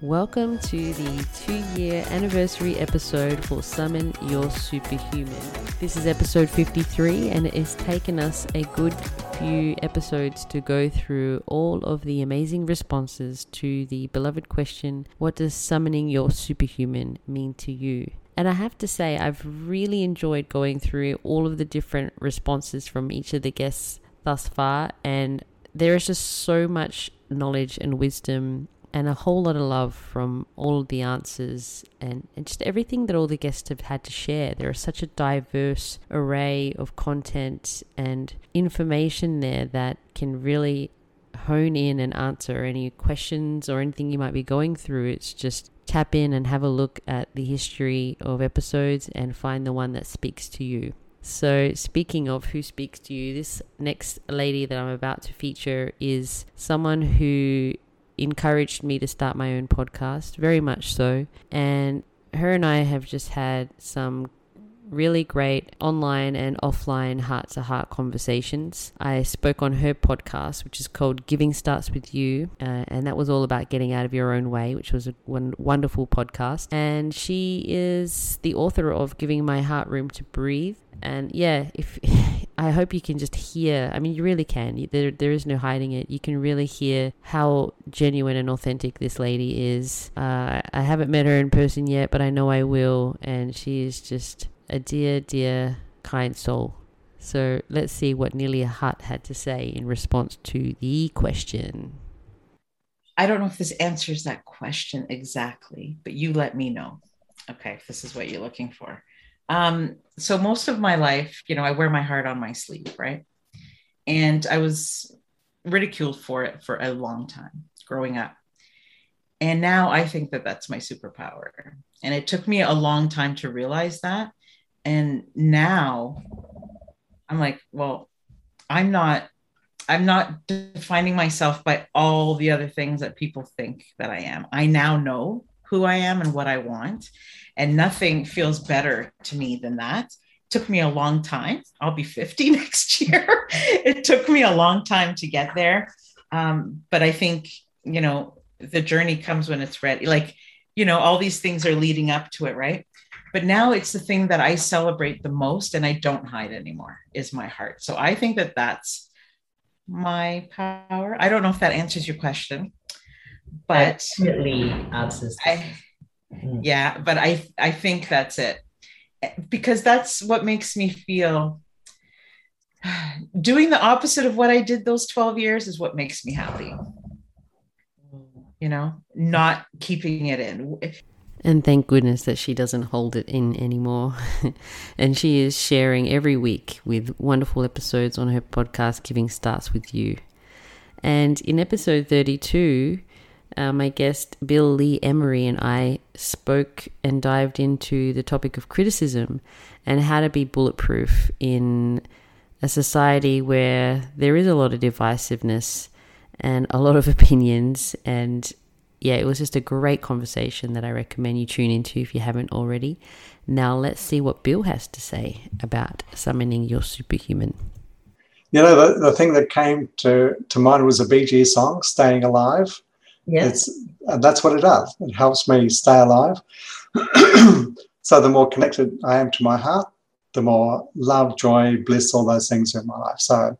Welcome to the two year anniversary episode for Summon Your Superhuman. This is episode 53, and it has taken us a good few episodes to go through all of the amazing responses to the beloved question What does summoning your superhuman mean to you? And I have to say, I've really enjoyed going through all of the different responses from each of the guests thus far, and there is just so much knowledge and wisdom and a whole lot of love from all of the answers and, and just everything that all the guests have had to share. There is such a diverse array of content and information there that can really hone in and answer any questions or anything you might be going through. It's just tap in and have a look at the history of episodes and find the one that speaks to you. So, speaking of who speaks to you, this next lady that I'm about to feature is someone who encouraged me to start my own podcast, very much so. And her and I have just had some really great online and offline heart to heart conversations. I spoke on her podcast, which is called Giving Starts With You, uh, and that was all about getting out of your own way, which was a wonderful podcast. And she is the author of Giving My Heart Room to Breathe. And yeah, if I hope you can just hear. I mean, you really can. There, there is no hiding it. You can really hear how genuine and authentic this lady is. Uh, I haven't met her in person yet, but I know I will. And she is just a dear, dear, kind soul. So let's see what Nelia Hutt had to say in response to the question. I don't know if this answers that question exactly, but you let me know. Okay, if this is what you're looking for. Um, so most of my life, you know, I wear my heart on my sleeve, right? And I was ridiculed for it for a long time growing up. And now I think that that's my superpower. And it took me a long time to realize that. And now I'm like, well, I'm not I'm not defining myself by all the other things that people think that I am. I now know who I am and what I want. And nothing feels better to me than that. It took me a long time. I'll be 50 next year. it took me a long time to get there. Um, but I think, you know, the journey comes when it's ready. Like, you know, all these things are leading up to it, right? But now it's the thing that I celebrate the most and I don't hide anymore is my heart. So I think that that's my power. I don't know if that answers your question, but definitely answers. I, Mm. Yeah, but I I think that's it. Because that's what makes me feel doing the opposite of what I did those 12 years is what makes me happy. You know, not keeping it in. And thank goodness that she doesn't hold it in anymore. and she is sharing every week with wonderful episodes on her podcast, Giving Starts With You. And in episode 32, uh, my guest Bill Lee Emery and I spoke and dived into the topic of criticism and how to be bulletproof in a society where there is a lot of divisiveness and a lot of opinions. And yeah, it was just a great conversation that I recommend you tune into if you haven't already. Now, let's see what Bill has to say about summoning your superhuman. You know, the, the thing that came to, to mind was a Gees song, Staying Alive. Yes. and uh, that's what it does. It helps me stay alive. so the more connected I am to my heart, the more love, joy, bliss, all those things in my life. So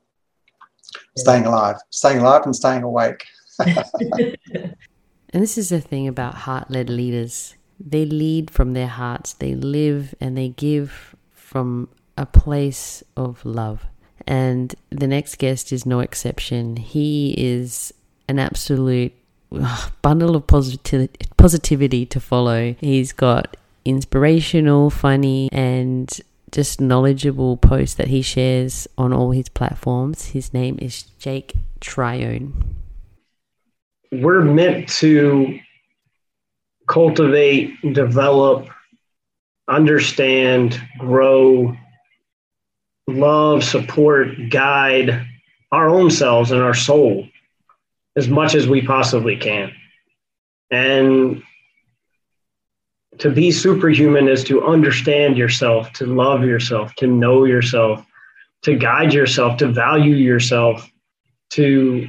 staying alive, staying alive and staying awake. and this is the thing about heart led leaders. They lead from their hearts, they live and they give from a place of love. And the next guest is no exception. He is an absolute bundle of positivity, positivity to follow. He's got inspirational, funny, and just knowledgeable posts that he shares on all his platforms. His name is Jake Trione. We're meant to cultivate, develop, understand, grow, love, support, guide our own selves and our soul as much as we possibly can. And to be superhuman is to understand yourself, to love yourself, to know yourself, to guide yourself, to value yourself, to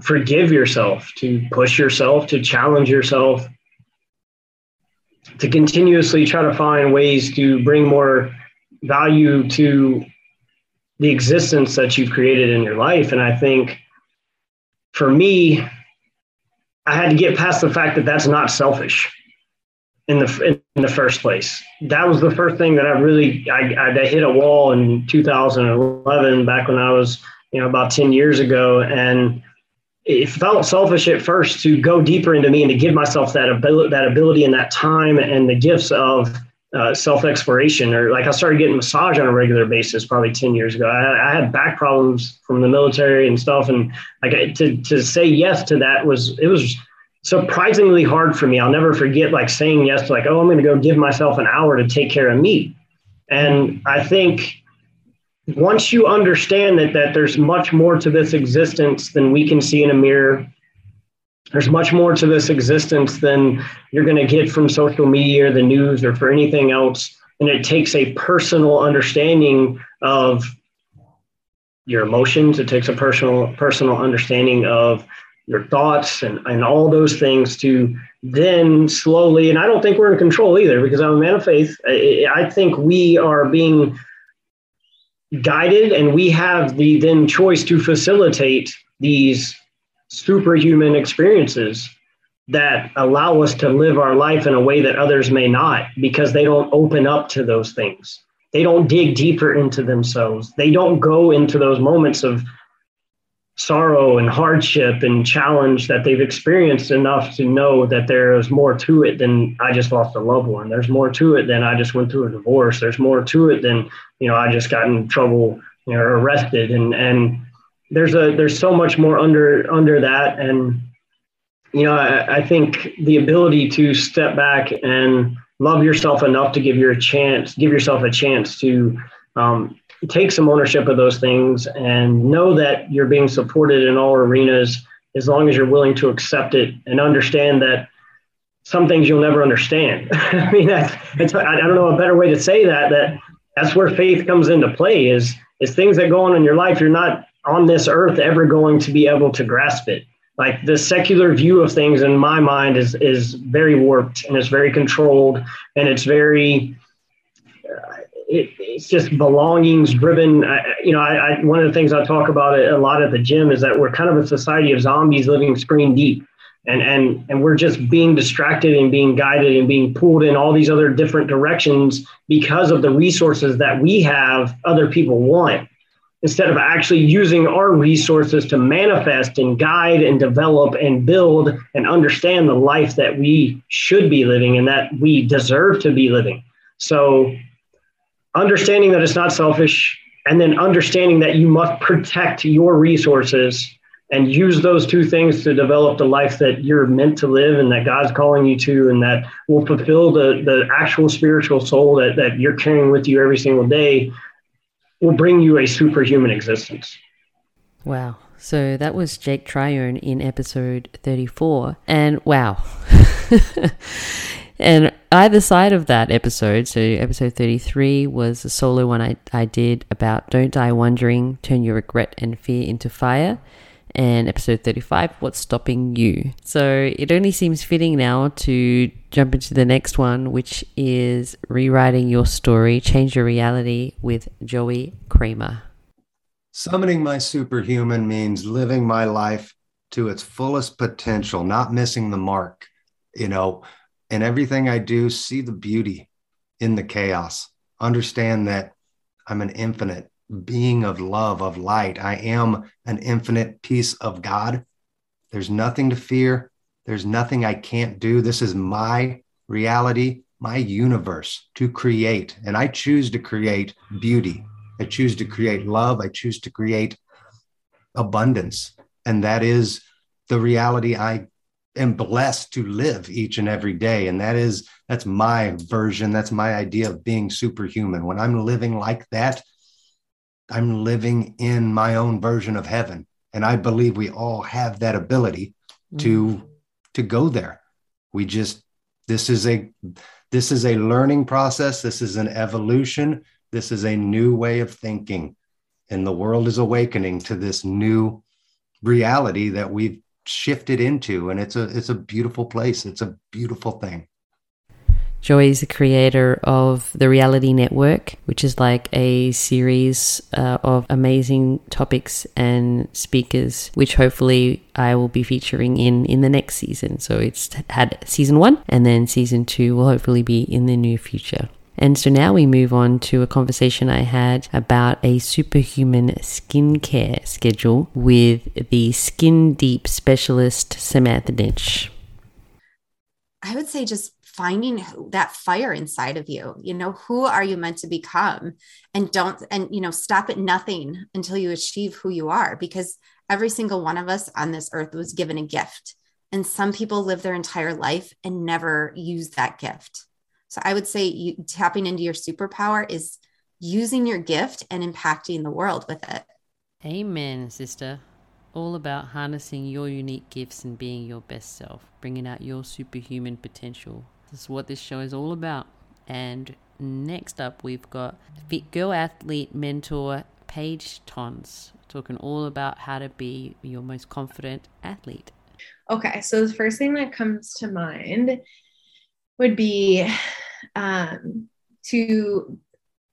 forgive yourself, to push yourself, to challenge yourself, to continuously try to find ways to bring more value to the existence that you've created in your life. And I think for me, I had to get past the fact that that's not selfish in the in the first place. That was the first thing that I really I, I hit a wall in 2011 back when I was you know about 10 years ago and it felt selfish at first to go deeper into me and to give myself that ability that ability and that time and the gifts of uh, self exploration or like I started getting massage on a regular basis probably 10 years ago. I, I, had back problems from the military and stuff. And like to, to say yes to that was, it was surprisingly hard for me. I'll never forget like saying yes to like, oh, I'm going to go give myself an hour to take care of me. And I think once you understand that, that there's much more to this existence than we can see in a mirror, there's much more to this existence than you're going to get from social media or the news or for anything else. And it takes a personal understanding of your emotions. It takes a personal personal understanding of your thoughts and, and all those things to then slowly, and I don't think we're in control either because I'm a man of faith. I, I think we are being guided and we have the then choice to facilitate these superhuman experiences that allow us to live our life in a way that others may not because they don't open up to those things. They don't dig deeper into themselves. They don't go into those moments of sorrow and hardship and challenge that they've experienced enough to know that there is more to it than I just lost a loved one. There's more to it than I just went through a divorce. There's more to it than, you know, I just got in trouble, you know, arrested and and there's a there's so much more under under that and you know I, I think the ability to step back and love yourself enough to give your chance give yourself a chance to um, take some ownership of those things and know that you're being supported in all arenas as long as you're willing to accept it and understand that some things you'll never understand. I mean, that's, I don't know a better way to say that. That that's where faith comes into play. Is is things that go on in your life you're not on this earth ever going to be able to grasp it. Like the secular view of things in my mind is is very warped and it's very controlled and it's very uh, it, it's just belongings driven. I, you know, I, I, one of the things I talk about a lot at the gym is that we're kind of a society of zombies living screen deep, and and and we're just being distracted and being guided and being pulled in all these other different directions because of the resources that we have. Other people want instead of actually using our resources to manifest and guide and develop and build and understand the life that we should be living and that we deserve to be living. So, understanding that it's not selfish and then understanding that you must protect your resources and use those two things to develop the life that you're meant to live and that God's calling you to and that will fulfill the, the actual spiritual soul that, that you're carrying with you every single day will bring you a superhuman existence. Wow. So that was Jake Tryon in episode 34. And wow. and either side of that episode, so episode 33 was a solo one I, I did about Don't Die Wondering, Turn Your Regret and Fear into Fire and episode 35 what's stopping you? So it only seems fitting now to jump into the next one which is rewriting your story change your reality with joey kramer. Summoning my superhuman means living my life to its fullest potential not missing the mark you know? And everything i do see the beauty in the chaos. Understand that i'm an infinite being of love, of light. I am an infinite piece of God. There's nothing to fear. There's nothing I can't do. This is my reality, my universe to create. And I choose to create beauty. I choose to create love. I choose to create abundance. And that is the reality I am blessed to live each and every day. And that is, that's my version. That's my idea of being superhuman. When I'm living like that, I'm living in my own version of heaven. And I believe we all have that ability to mm. to go there. We just this is a this is a learning process. This is an evolution. This is a new way of thinking. And the world is awakening to this new reality that we've shifted into and it's a it's a beautiful place it's a beautiful thing Joy is the creator of the Reality Network, which is like a series uh, of amazing topics and speakers, which hopefully I will be featuring in in the next season. So it's had season one, and then season two will hopefully be in the near future. And so now we move on to a conversation I had about a superhuman skincare schedule with the skin deep specialist Samantha Dench. I would say just finding that fire inside of you. You know who are you meant to become? And don't and you know stop at nothing until you achieve who you are because every single one of us on this earth was given a gift. And some people live their entire life and never use that gift. So i would say you tapping into your superpower is using your gift and impacting the world with it. Amen sister. All about harnessing your unique gifts and being your best self, bringing out your superhuman potential. This is what this show is all about. And next up, we've got Fit Girl Athlete Mentor Paige Tons, talking all about how to be your most confident athlete. Okay, so the first thing that comes to mind would be um, to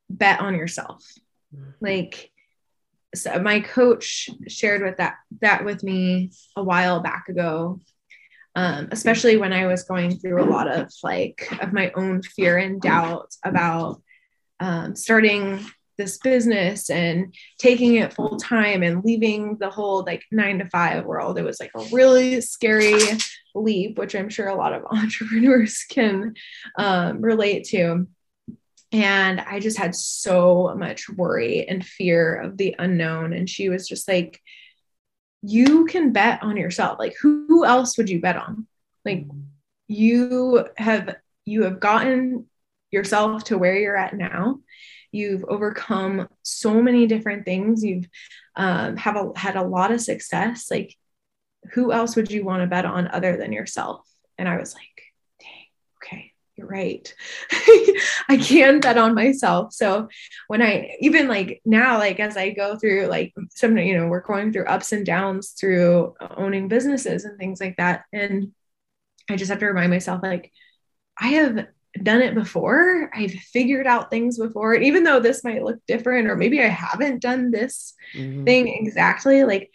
bet on yourself. Mm-hmm. Like, so my coach shared with that that with me a while back ago um, especially when i was going through a lot of like of my own fear and doubt about um, starting this business and taking it full time and leaving the whole like nine to five world it was like a really scary leap which i'm sure a lot of entrepreneurs can um, relate to and I just had so much worry and fear of the unknown. And she was just like, You can bet on yourself. Like, who else would you bet on? Like, you have you have gotten yourself to where you're at now. You've overcome so many different things. You've um, have a, had a lot of success. Like who else would you want to bet on other than yourself? And i was like you're right. I can bet on myself. So when I even like now, like as I go through like some, you know, we're going through ups and downs through owning businesses and things like that. And I just have to remind myself, like, I have done it before. I've figured out things before. And even though this might look different, or maybe I haven't done this mm-hmm. thing exactly, like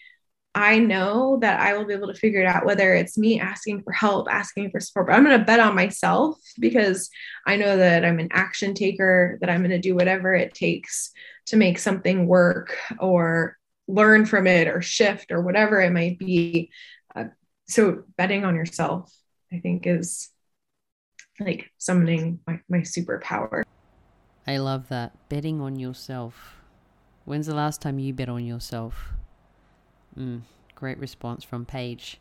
I know that I will be able to figure it out, whether it's me asking for help, asking for support. But I'm going to bet on myself because I know that I'm an action taker, that I'm going to do whatever it takes to make something work or learn from it or shift or whatever it might be. Uh, so, betting on yourself, I think, is like summoning my, my superpower. I love that. Betting on yourself. When's the last time you bet on yourself? Mm, great response from Paige.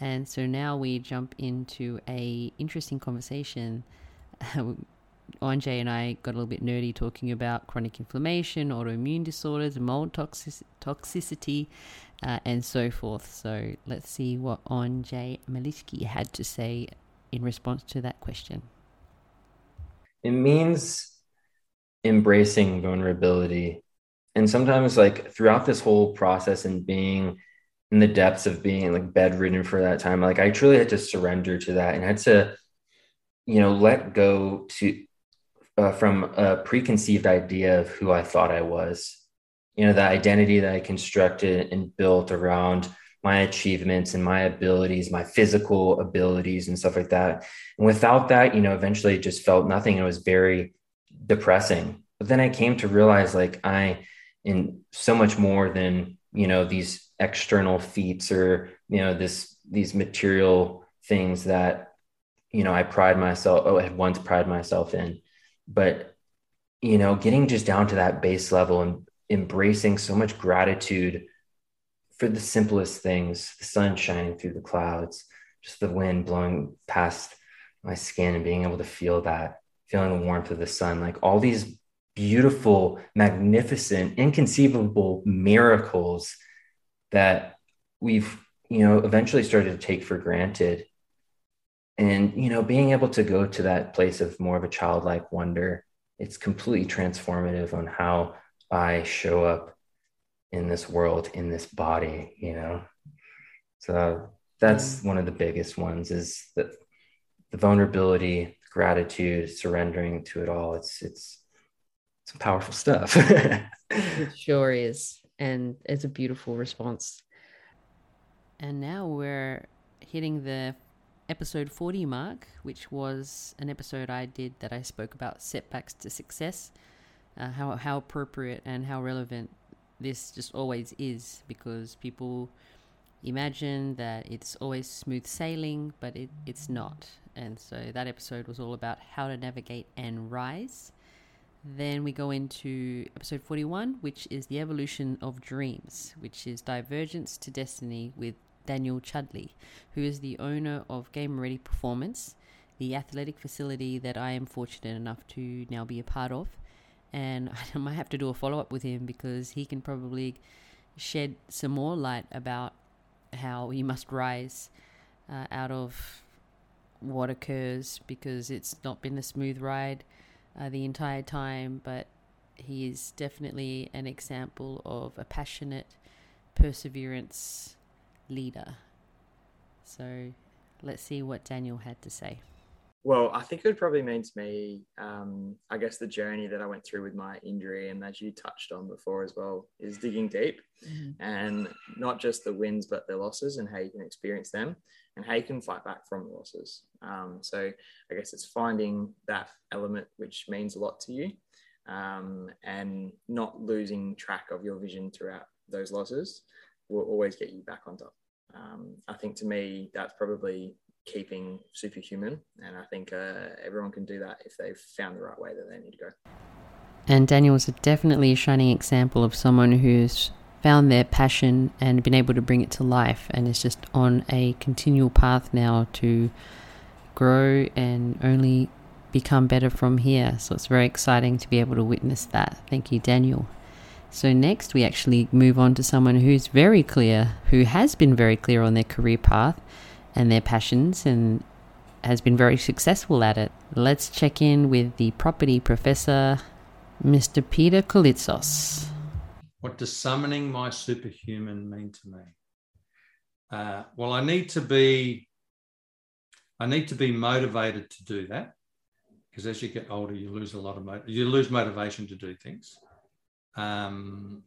And so now we jump into a interesting conversation. Anjay and I got a little bit nerdy talking about chronic inflammation, autoimmune disorders, mold toxic- toxicity, uh, and so forth. So let's see what Anjay Malishki had to say in response to that question. It means embracing vulnerability and sometimes like throughout this whole process and being in the depths of being like bedridden for that time like i truly had to surrender to that and had to you know let go to uh, from a preconceived idea of who i thought i was. You know the identity that i constructed and built around my achievements and my abilities my physical abilities and stuff like that. And without that you know eventually it just felt nothing. It was very depressing. But then i came to realize like i in so much more than you know these external feats or you know this these material things that you know I pride myself oh I had once pride myself in. But you know getting just down to that base level and embracing so much gratitude for the simplest things the sun shining through the clouds just the wind blowing past my skin and being able to feel that feeling the warmth of the sun like all these beautiful, magnificent, inconceivable miracles that we've, you know, eventually started to take for granted. And, you know, being able to go to that place of more of a childlike wonder, it's completely transformative on how I show up in this world, in this body, you know, So that's one of the biggest ones is that the vulnerability, gratitude, surrendering to it all. It's it's some powerful stuff. It sure is. And it's a beautiful response. And now we're hitting the episode 40 mark, which was an episode I did that I spoke about setbacks to success, uh, how, how appropriate and how relevant this just always is because people imagine that it's always smooth sailing, but it, it's not. And so that episode was all about how to navigate and rise. Then we go into episode 41, which is the evolution of dreams, which is divergence to destiny with Daniel Chudley, who is the owner of Game Ready Performance, the athletic facility that I am fortunate enough to now be a part of. And I might have to do a follow up with him because he can probably shed some more light about how you must rise uh, out of what occurs because it's not been a smooth ride uh, the entire time, but he is definitely an example of a passionate perseverance leader. So let's see what Daniel had to say. Well, I think it would probably mean to me, um, I guess, the journey that I went through with my injury, and as you touched on before as well, is digging deep Mhm. and not just the wins, but the losses and how you can experience them and how you can fight back from the losses. Um, so I guess it's finding that element which means a lot to you um, and not losing track of your vision throughout those losses will always get you back on top. Um, I think to me, that's probably keeping superhuman. And I think uh, everyone can do that if they've found the right way that they need to go. And Daniel was definitely a shining example of someone who's found their passion and been able to bring it to life and is just on a continual path now to grow and only become better from here. So it's very exciting to be able to witness that. Thank you, Daniel. So next we actually move on to someone who's very clear, who has been very clear on their career path and their passions and has been very successful at it. Let's check in with the property professor, Mr. Peter Kalitsos. What does summoning my superhuman mean to me? Uh, well, I need to be, I need to be motivated to do that, because as you get older, you lose a lot of mo- you lose motivation to do things. Um,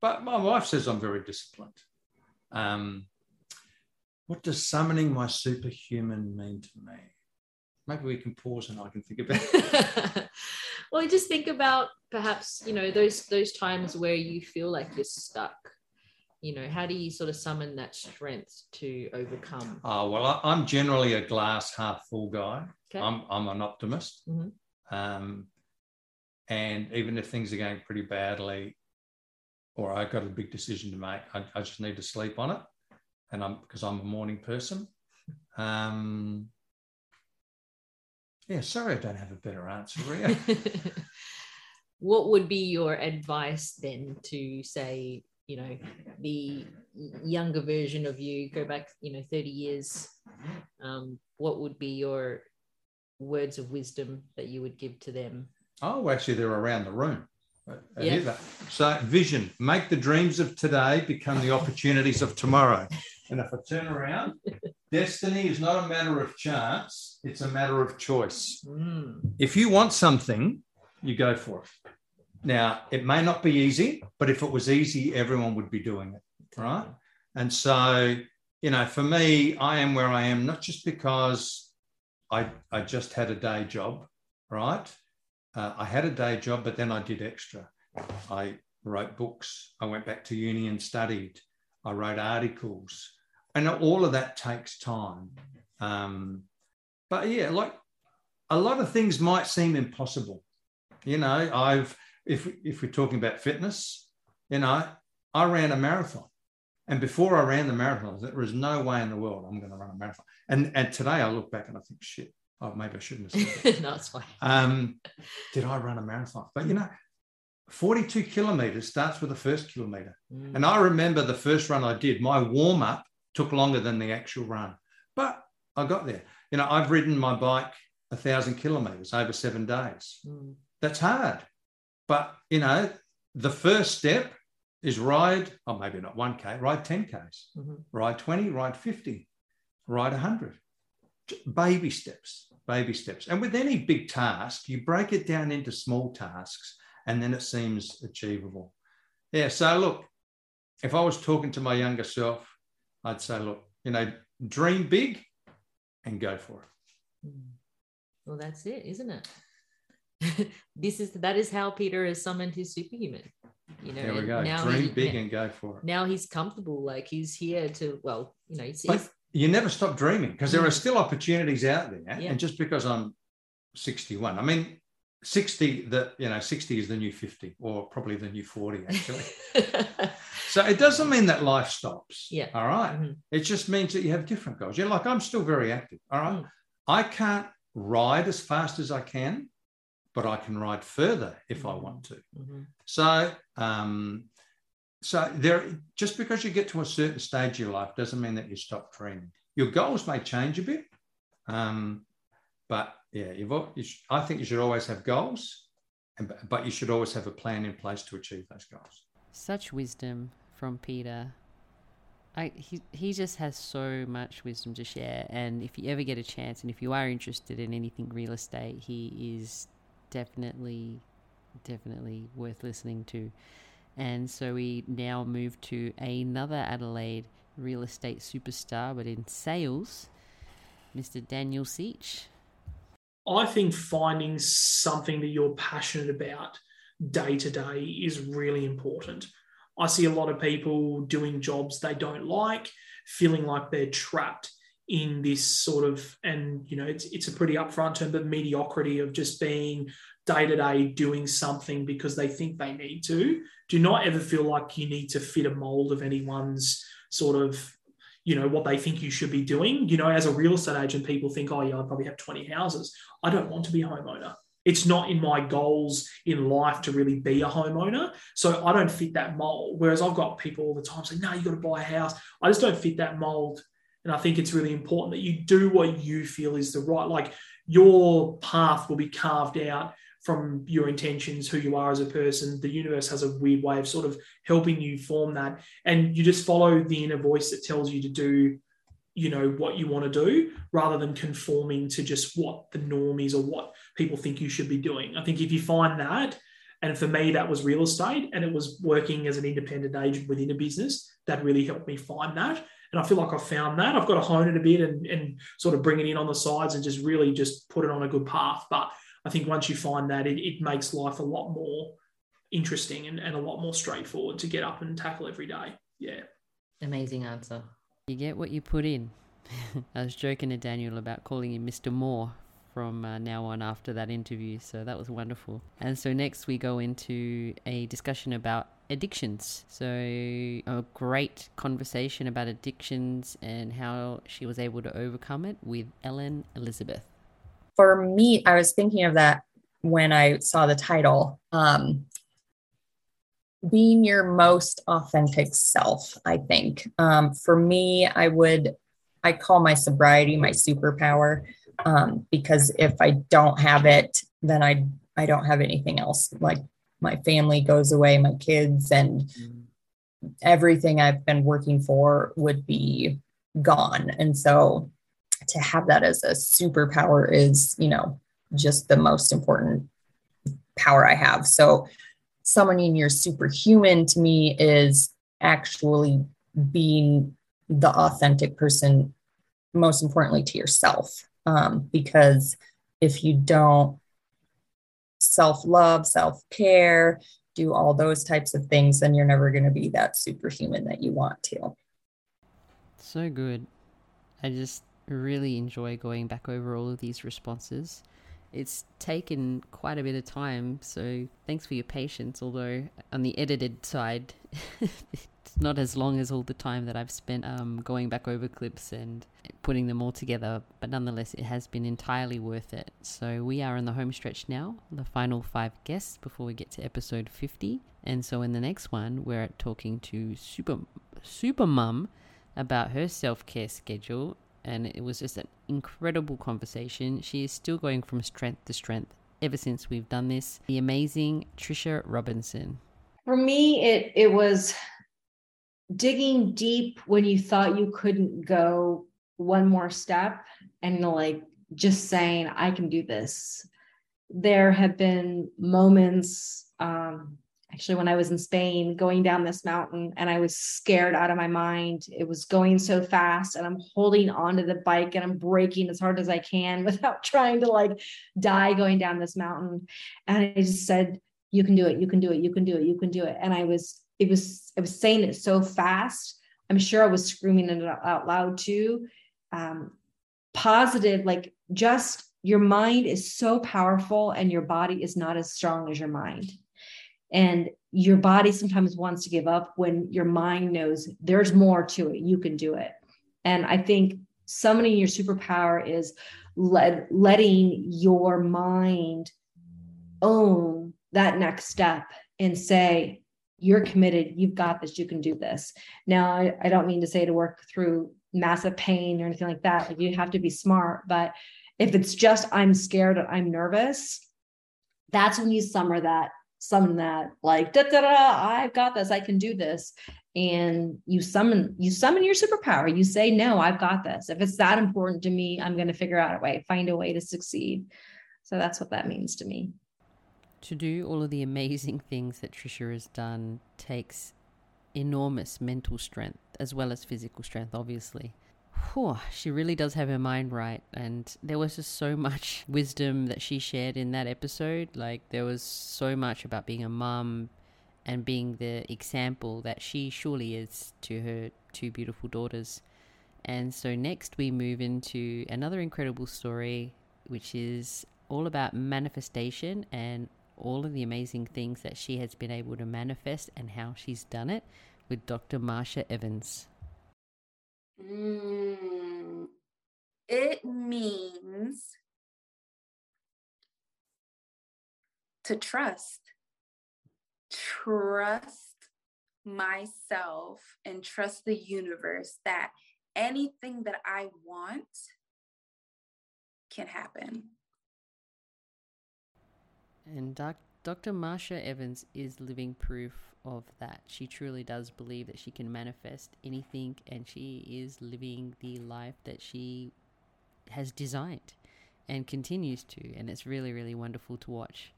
but my wife says I'm very disciplined. Um, what does summoning my superhuman mean to me? Maybe we can pause and I can think about it. well, just think about perhaps you know those those times where you feel like you're stuck. You know, how do you sort of summon that strength to overcome? Oh, well, I, I'm generally a glass half full guy. Okay. I'm, I'm an optimist. Mhm. Um, and even if things are going pretty badly, or I've got a big decision to make, I, I just need to sleep on it. And I'm because I'm a morning person. Um, yeah, sorry, I don't have a better answer, Ria. what would be your advice then to say, you know, the younger version of you, go back, you know, 30 years? Um, what would be your words of wisdom that you would give to them? Oh, actually, they're around the room. Yeah. So, vision make the dreams of today become the opportunities of tomorrow. And if I turn around, destiny is not a matter of chance, it's a matter of choice. Mm. If you want something, you go for it. Now, it may not be easy, but if it was easy, everyone would be doing it. Right. And so, you know, for me, I am where I am, not just because I, I just had a day job, right? Uh, I had a day job, but then I did extra. I wrote books. I went back to uni and studied. I wrote articles. And all of that takes time. Um, but yeah, like a lot of things might seem impossible. You know, I've, if, if we're talking about fitness, you know, I ran a marathon. And before I ran the marathon, there was no way in the world I'm going to run a marathon. And, and today I look back and I think, shit, oh, maybe I shouldn't have said that. no, it's fine. Um, did I run a marathon? But you know, 42 kilometers starts with the first kilometer. Mm. And I remember the first run I did, my warm up took longer than the actual run, but I got there. You know, I've ridden my bike a thousand kilometers over seven days. Mm. That's hard. But, you know, the first step is ride, oh, maybe not 1K, ride 10Ks, Mhm. ride 20, ride 50, ride 100. Baby steps, baby steps. And with any big task, you break it down into small tasks and then it seems achievable. Yeah. So, look, if I was talking to my younger self, I'd say, look, you know, dream big and go for it. Well, that's it, isn't it? this is that is how Peter has summoned his superhuman. You know, There we go. now Dream he- big now- and go for it. now he's comfortable. Like he's here to, well, you know, he's, But he's- you never stop dreaming because there are still opportunities out there. Yeah. And just because I'm 61, I mean, 60, the you know, 60 is the new 50, or probably the new 40, actually. so it doesn't mean that life stops. Yeah. All right? Mhm. It just means that you have different goals. Yeah, like I'm still very active. All right. Mm. I can't ride as fast as I can, but I can ride further if I want to. Mhm. So, um, so there, just because you get to a certain stage of your life doesn't mean that you stop dreaming. Your goals may change a bit, um, but yeah, you've. You sh- I think you should always have goals, and, but you should always have a plan in place to achieve those goals. Such wisdom from Peter. I, he, he just has so much wisdom to share. And if you ever get a chance, and if you are interested in anything real estate, he is definitely, definitely worth listening to. And so we now move to another Adelaide real estate superstar, but in sales, Mr. Daniel Seach. I think finding something that you're passionate about day to day is really important. I see a lot of people doing jobs they don't like, feeling like they're trapped in this sort of, and you know, it's, it's a pretty upfront term, but mediocrity of just being day to day doing something because they think they need to. Do not ever feel like you need to fit a mold of anyone's sort of you know what they think you should be doing. You know as a real estate agent people think oh yeah i probably have 20 houses. I don't want to be a homeowner. It's not in my goals in life to really be a homeowner. So i don't fit that mold. Whereas i've got people all the time saying no you got to buy a house. I just don't fit that mold. And i think it's really important that you do what you feel is the right like your path will be carved out from your intentions, who you are as a person. The universe has a weird way of sort of helping you form that. And you just follow the inner voice that tells you to do, you know, what you want to do rather than conforming to just what the norm is or what people think you should be doing. I think if you find that, and for me, that was real estate and it was working as an independent agent within a business, that really helped me find that. And I feel like I've found that. I've got to hone it a bit and, and sort of bring it in on the sides and just really just put it on a good path. But I think once you find that, it, it makes life a lot more interesting and, and a lot more straightforward to get up and tackle every day. Yeah. amazing answer. You get what you put in. I was joking to Daniel about calling him Mr. Moore from uh, now on after that interview, so that was wonderful. And so next we go into a discussion about addictions. So a great conversation about addictions and how she was able to overcome it with Ellen Elizabeth. For me, I was thinking of that when I saw the title. Um, being your most authentic self, I think. Um, for me, I would, I call my sobriety my superpower um, because if I don't have it, then I, I don't have anything else. Like my family goes away, my kids, and everything I've been working for would be gone. And so to have that as a superpower is, you know, just the most important power I have. So summoning your superhuman to me is actually being the authentic person, most importantly to yourself. Um, because if you don't self love, self care, do all those types of things, then you're never going to be that superhuman that you want to. So good. I just really enjoy going back over all of these responses. It's taken quite a bit of time, so thanks for your patience. Although, on the edited side, it's not as long as all the time that I've spent um, going back over clips and putting them all together, but nonetheless, it has been entirely worth it. So, we are in the home stretch now, the final five guests before we get to episode 50. And so, in the next one, we're talking to Super, Super Mum about her self care schedule and it was just an incredible conversation. She is still going from strength to strength ever since we've done this. The amazing Trisha Robinson. For me, it it was digging deep when you thought you couldn't go one more step and like just saying, I can do this. There have been moments, um, actually, when I was in Spain going down this mountain and I was scared out of my mind. It was going so fast and I'm holding onto the bike and I'm braking as hard as I can without trying to like die going down this mountain. And I just said, You can do it, you can do it, you can do it, you can do it. And I was, it was, I was saying it so fast. I'm sure I was screaming it out loud too. Um, positive, like just your mind is so powerful and your body is not as strong as your mind. And your body sometimes wants to give up when your mind knows there's more to it. You can do it. And I think summoning your superpower is let, letting your mind own that next step and say, you're committed, you've got this, you can do this. Now, I, I don't mean to say to work through massive pain or anything like that. Like you have to be smart. But if it's just I'm scared, or I'm nervous, that's when you summer that, summon that, like da da da, I've got this, I can do this. And you summon, you summon your superpower. You say, no, I've got this. If it's that important to me, I'm going to figure out a way, find a way to succeed. So that's what that means to me. To do all of the amazing things that Trisha has done takes enormous mental strength as well as physical strength, obviously. Whew, she really does have her mind right. And there was just so much wisdom that she shared in that episode. Like, there was so much about being a mum and being the example that she surely is to her two beautiful daughters. And so, next, we move into another incredible story, which is all about manifestation and all of the amazing things that she has been able to manifest and how she's done it with Dr. Marsha Evans. Mm, it means to trust. Trust myself and trust the universe that anything that I want can happen. And doc- Dr. Marsha Evans is living proof of that. She truly does believe that she can manifest anything and she is living the life that she has designed and continues to. And it's really, really wonderful to watch.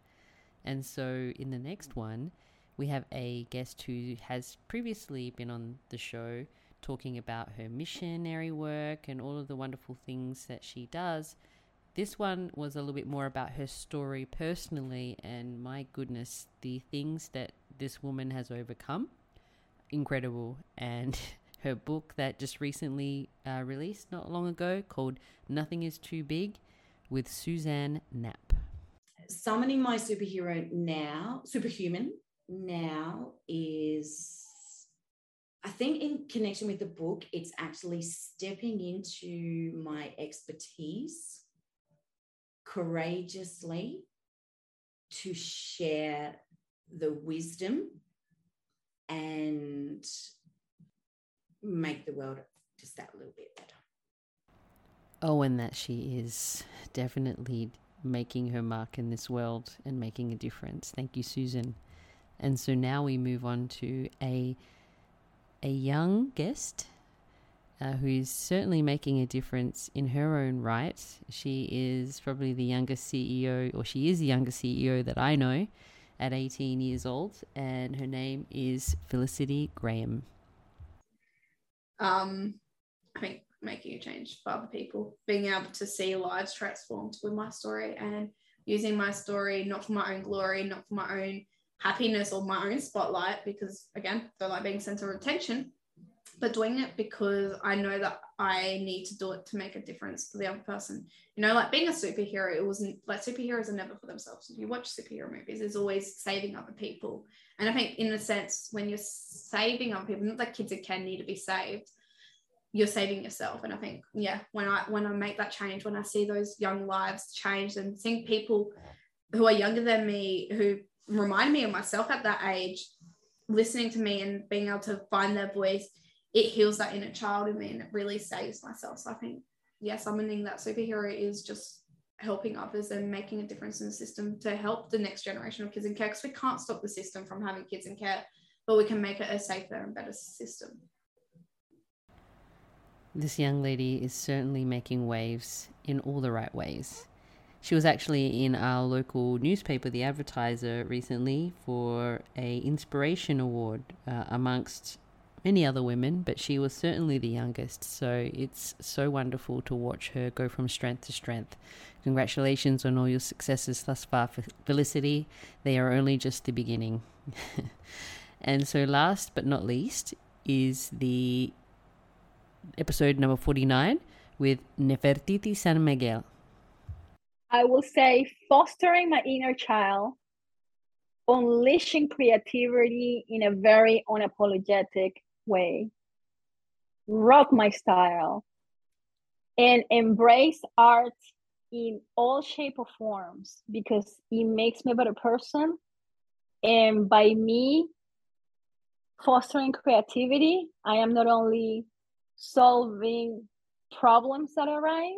And so in the next one, we have a guest who has previously been on the show talking about her missionary work and all of the wonderful things that she does. This one was a little bit more about her story personally, and my goodness, the things that this woman has overcome, incredible. And her book that just recently uh, released not long ago called Nothing is Too Big with Suzanne Knapp. Summoning my superhero now, superhuman now is I think in connection with the book, it's actually stepping into my expertise courageously to share the wisdom and make the world just that little bit better. Oh, and that she is definitely making her mark in this world and making a difference. Thank you, Susan. And so now we move on to a a young guest uh, who's certainly making a difference in her own right. She is probably the youngest CEO, or she is the youngest CEO that I know at 18 years old, and her name is Felicity Graham. Um, I think making a change for other people, being able to see lives transformed with my story and using my story not for my own glory, not for my own happiness or my own spotlight, because again, don't like being center of attention, but doing it because I know that I need to do it to make a difference for the other person. You know, like being a superhero, it wasn't like superheroes are never for themselves. If you watch superhero movies, there's always saving other people. And I think, in a sense, when you're saving other people, not that kids at can need to be saved, you're saving yourself. And I think, yeah, when I when I make that change, when I see those young lives change and seeing people who are younger than me who remind me of myself at that age, listening to me and being able to find their voice it heals that inner child in me and it really saves myself. So I think, yeah, summoning that superhero is just helping others and making a difference in the system to help the next generation of kids in care because we can't stop the system from having kids in care but we can make it a safer and better system This young lady is certainly making waves in all the right ways. She was actually in our local newspaper, The Advertiser, recently for a inspiration award uh, amongst many other women, but she was certainly the youngest. So it's so wonderful to watch her go from strength to strength. Congratulations on all your successes thus far, Felicity. They are only just the beginning. and so, last but not least, is the episode number 49 with Nefertiti San Miguel. I will say fostering my inner child, unleashing creativity in a very unapologetic way, rock my style, and embrace art in all shape or forms because it makes me a better person. And by me fostering creativity, I am not only solving problems that arise,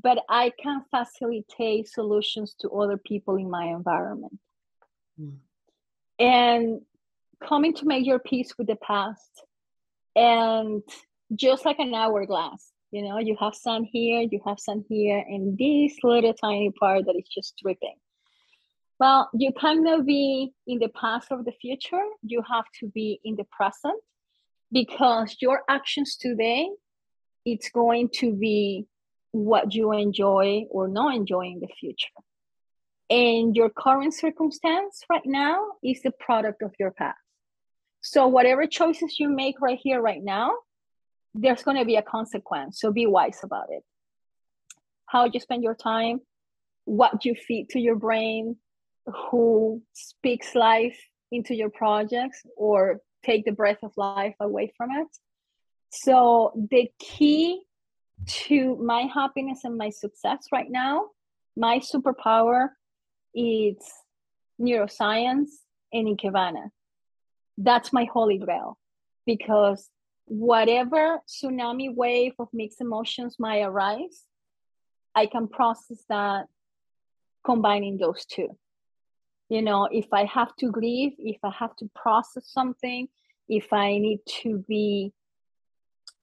but I can facilitate solutions to other people in my environment. Hmm. And coming to make your peace with the past. And just like an hourglass, you know, you have sun here, you have sun here, and this little tiny part that is just dripping. Well, you cannot be in the past or the future. You have to be in the present because your actions today, it's going to be what you enjoy or not enjoy in the future. And your current circumstance right now is the product of your past. So, whatever choices you make right here, right now, there's going to be a consequence. So, be wise about it. How you spend your time, what you feed to your brain, who speaks life into your projects or take the breath of life away from it. So, the key to my happiness and my success right now, my superpower is neuroscience and Ikebana. That's my holy grail because whatever tsunami wave of mixed emotions might arise, I can process that combining those two. You know, if I have to grieve, if I have to process something, if I need to be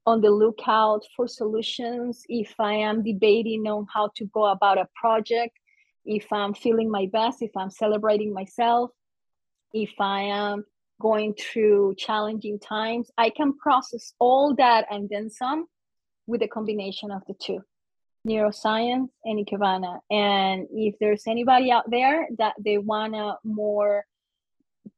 on the lookout for solutions, if I am debating on how to go about a project, if I'm feeling my best, if I'm celebrating myself, if I am going through challenging times, I can process all that and then some with a combination of the two neuroscience and Ikebana. And if there's anybody out there that they want to more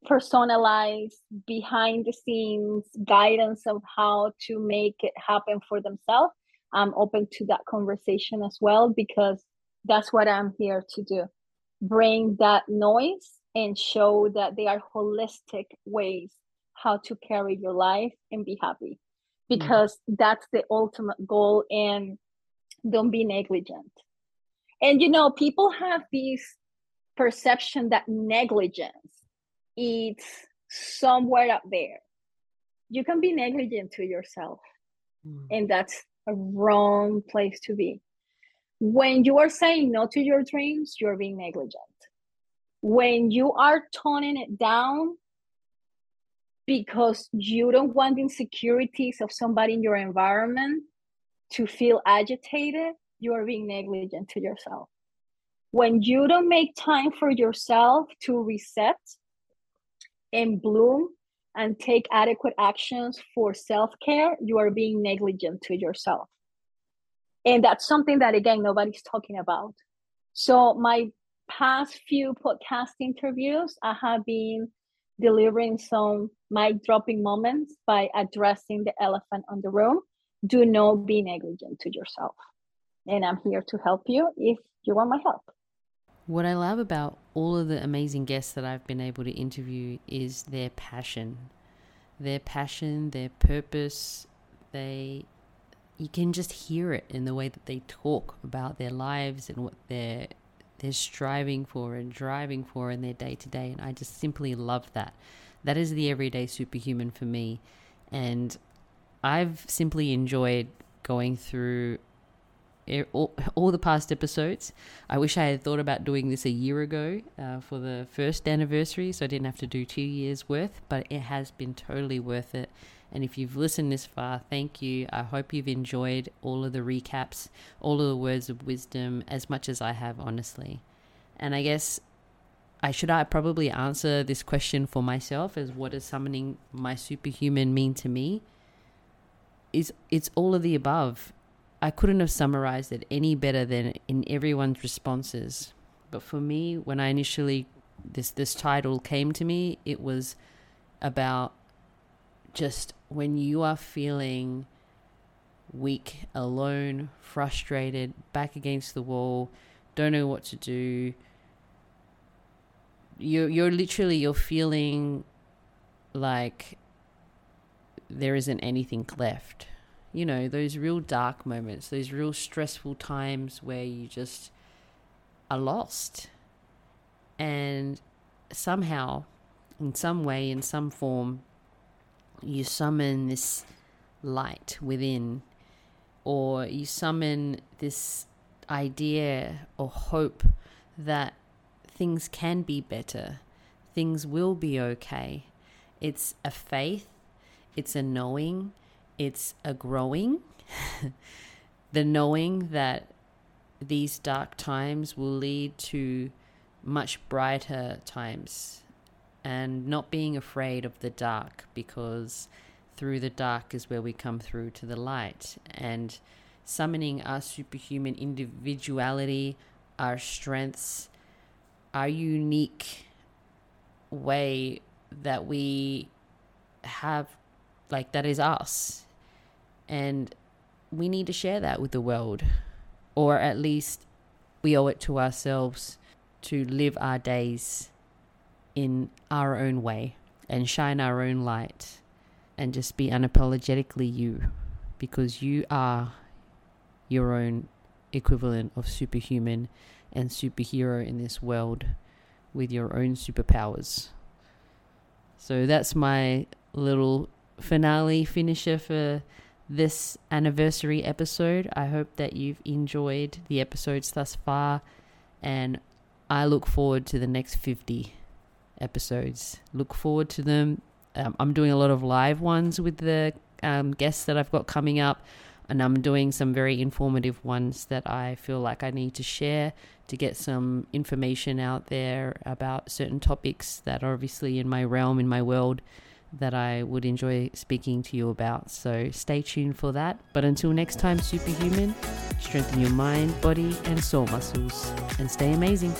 personalized behind the scenes guidance of how to make it happen for themselves i'm open to that conversation as well because that's what i'm here to do bring that noise and show that they are holistic ways how to carry your life and be happy because mm-hmm. that's the ultimate goal and don't be negligent and you know people have this perception that negligence it's somewhere up there. You can be negligent to yourself, mm. and that's a wrong place to be. When you are saying no to your dreams, you're being negligent. When you are toning it down because you don't want the insecurities of somebody in your environment to feel agitated, you are being negligent to yourself. When you don't make time for yourself to reset and bloom and take adequate actions for self care, you are being negligent to yourself. And that's something that, again, nobody's talking about. So, my past few podcast interviews, I have been delivering some mic dropping moments by addressing the elephant on the room. Do not be negligent to yourself. And I'm here to help you if you want my help. What I love about all of the amazing guests that I've been able to interview is their passion. Their passion, their purpose, they you can just hear it in the way that they talk about their lives and what they're they're striving for and driving for in their day to day and I just simply love that. That is the everyday superhuman for me and I've simply enjoyed going through all, all the past episodes. I wish I had thought about doing this a year ago uh, for the first anniversary, so I didn't have to do two years worth. But it has been totally worth it. And if you've listened this far, thank you. I hope you've enjoyed all of the recaps, all of the words of wisdom, as much as I have, honestly. And I guess I should I probably answer this question for myself as what does summoning my superhuman mean to me? Is it's all of the above. I couldn't have summarized it any better than in everyone's responses. But for me, when I initially this this title came to me, it was about just when you are feeling weak, alone, frustrated, back against the wall, don't know what to do, you're you're literally you're feeling like there isn't anything left. You know, those real dark moments, those real stressful times where you just are lost. And somehow, in some way, in some form, you summon this light within, or you summon this idea or hope that things can be better, things will be okay. It's a faith, it's a knowing, it's a growing. the knowing that these dark times will lead to much brighter times and not being afraid of the dark because through the dark is where we come through to the light. And summoning our superhuman individuality, our strengths, our unique way that we have like that is us. And we need to share that with the world or at least we owe it to ourselves to live our days in our own way and shine our own light and just be unapologetically you because you are your own equivalent of superhuman and superhero in this world with your own superpowers. So that's my little finale finisher for this anniversary episode. I hope that you've enjoyed the episodes thus far, and I look forward to the next 50 episodes. Look forward to them. Um, I'm doing a lot of live ones with the um, guests that I've got coming up and I'm doing some very informative ones that I feel like I need to share to get some information out there about certain topics that are obviously in my realm, in my world, that I would enjoy speaking to you about. So stay tuned for that. But until next time, Superhuman, strengthen your mind, body, and soul muscles, and stay amazing.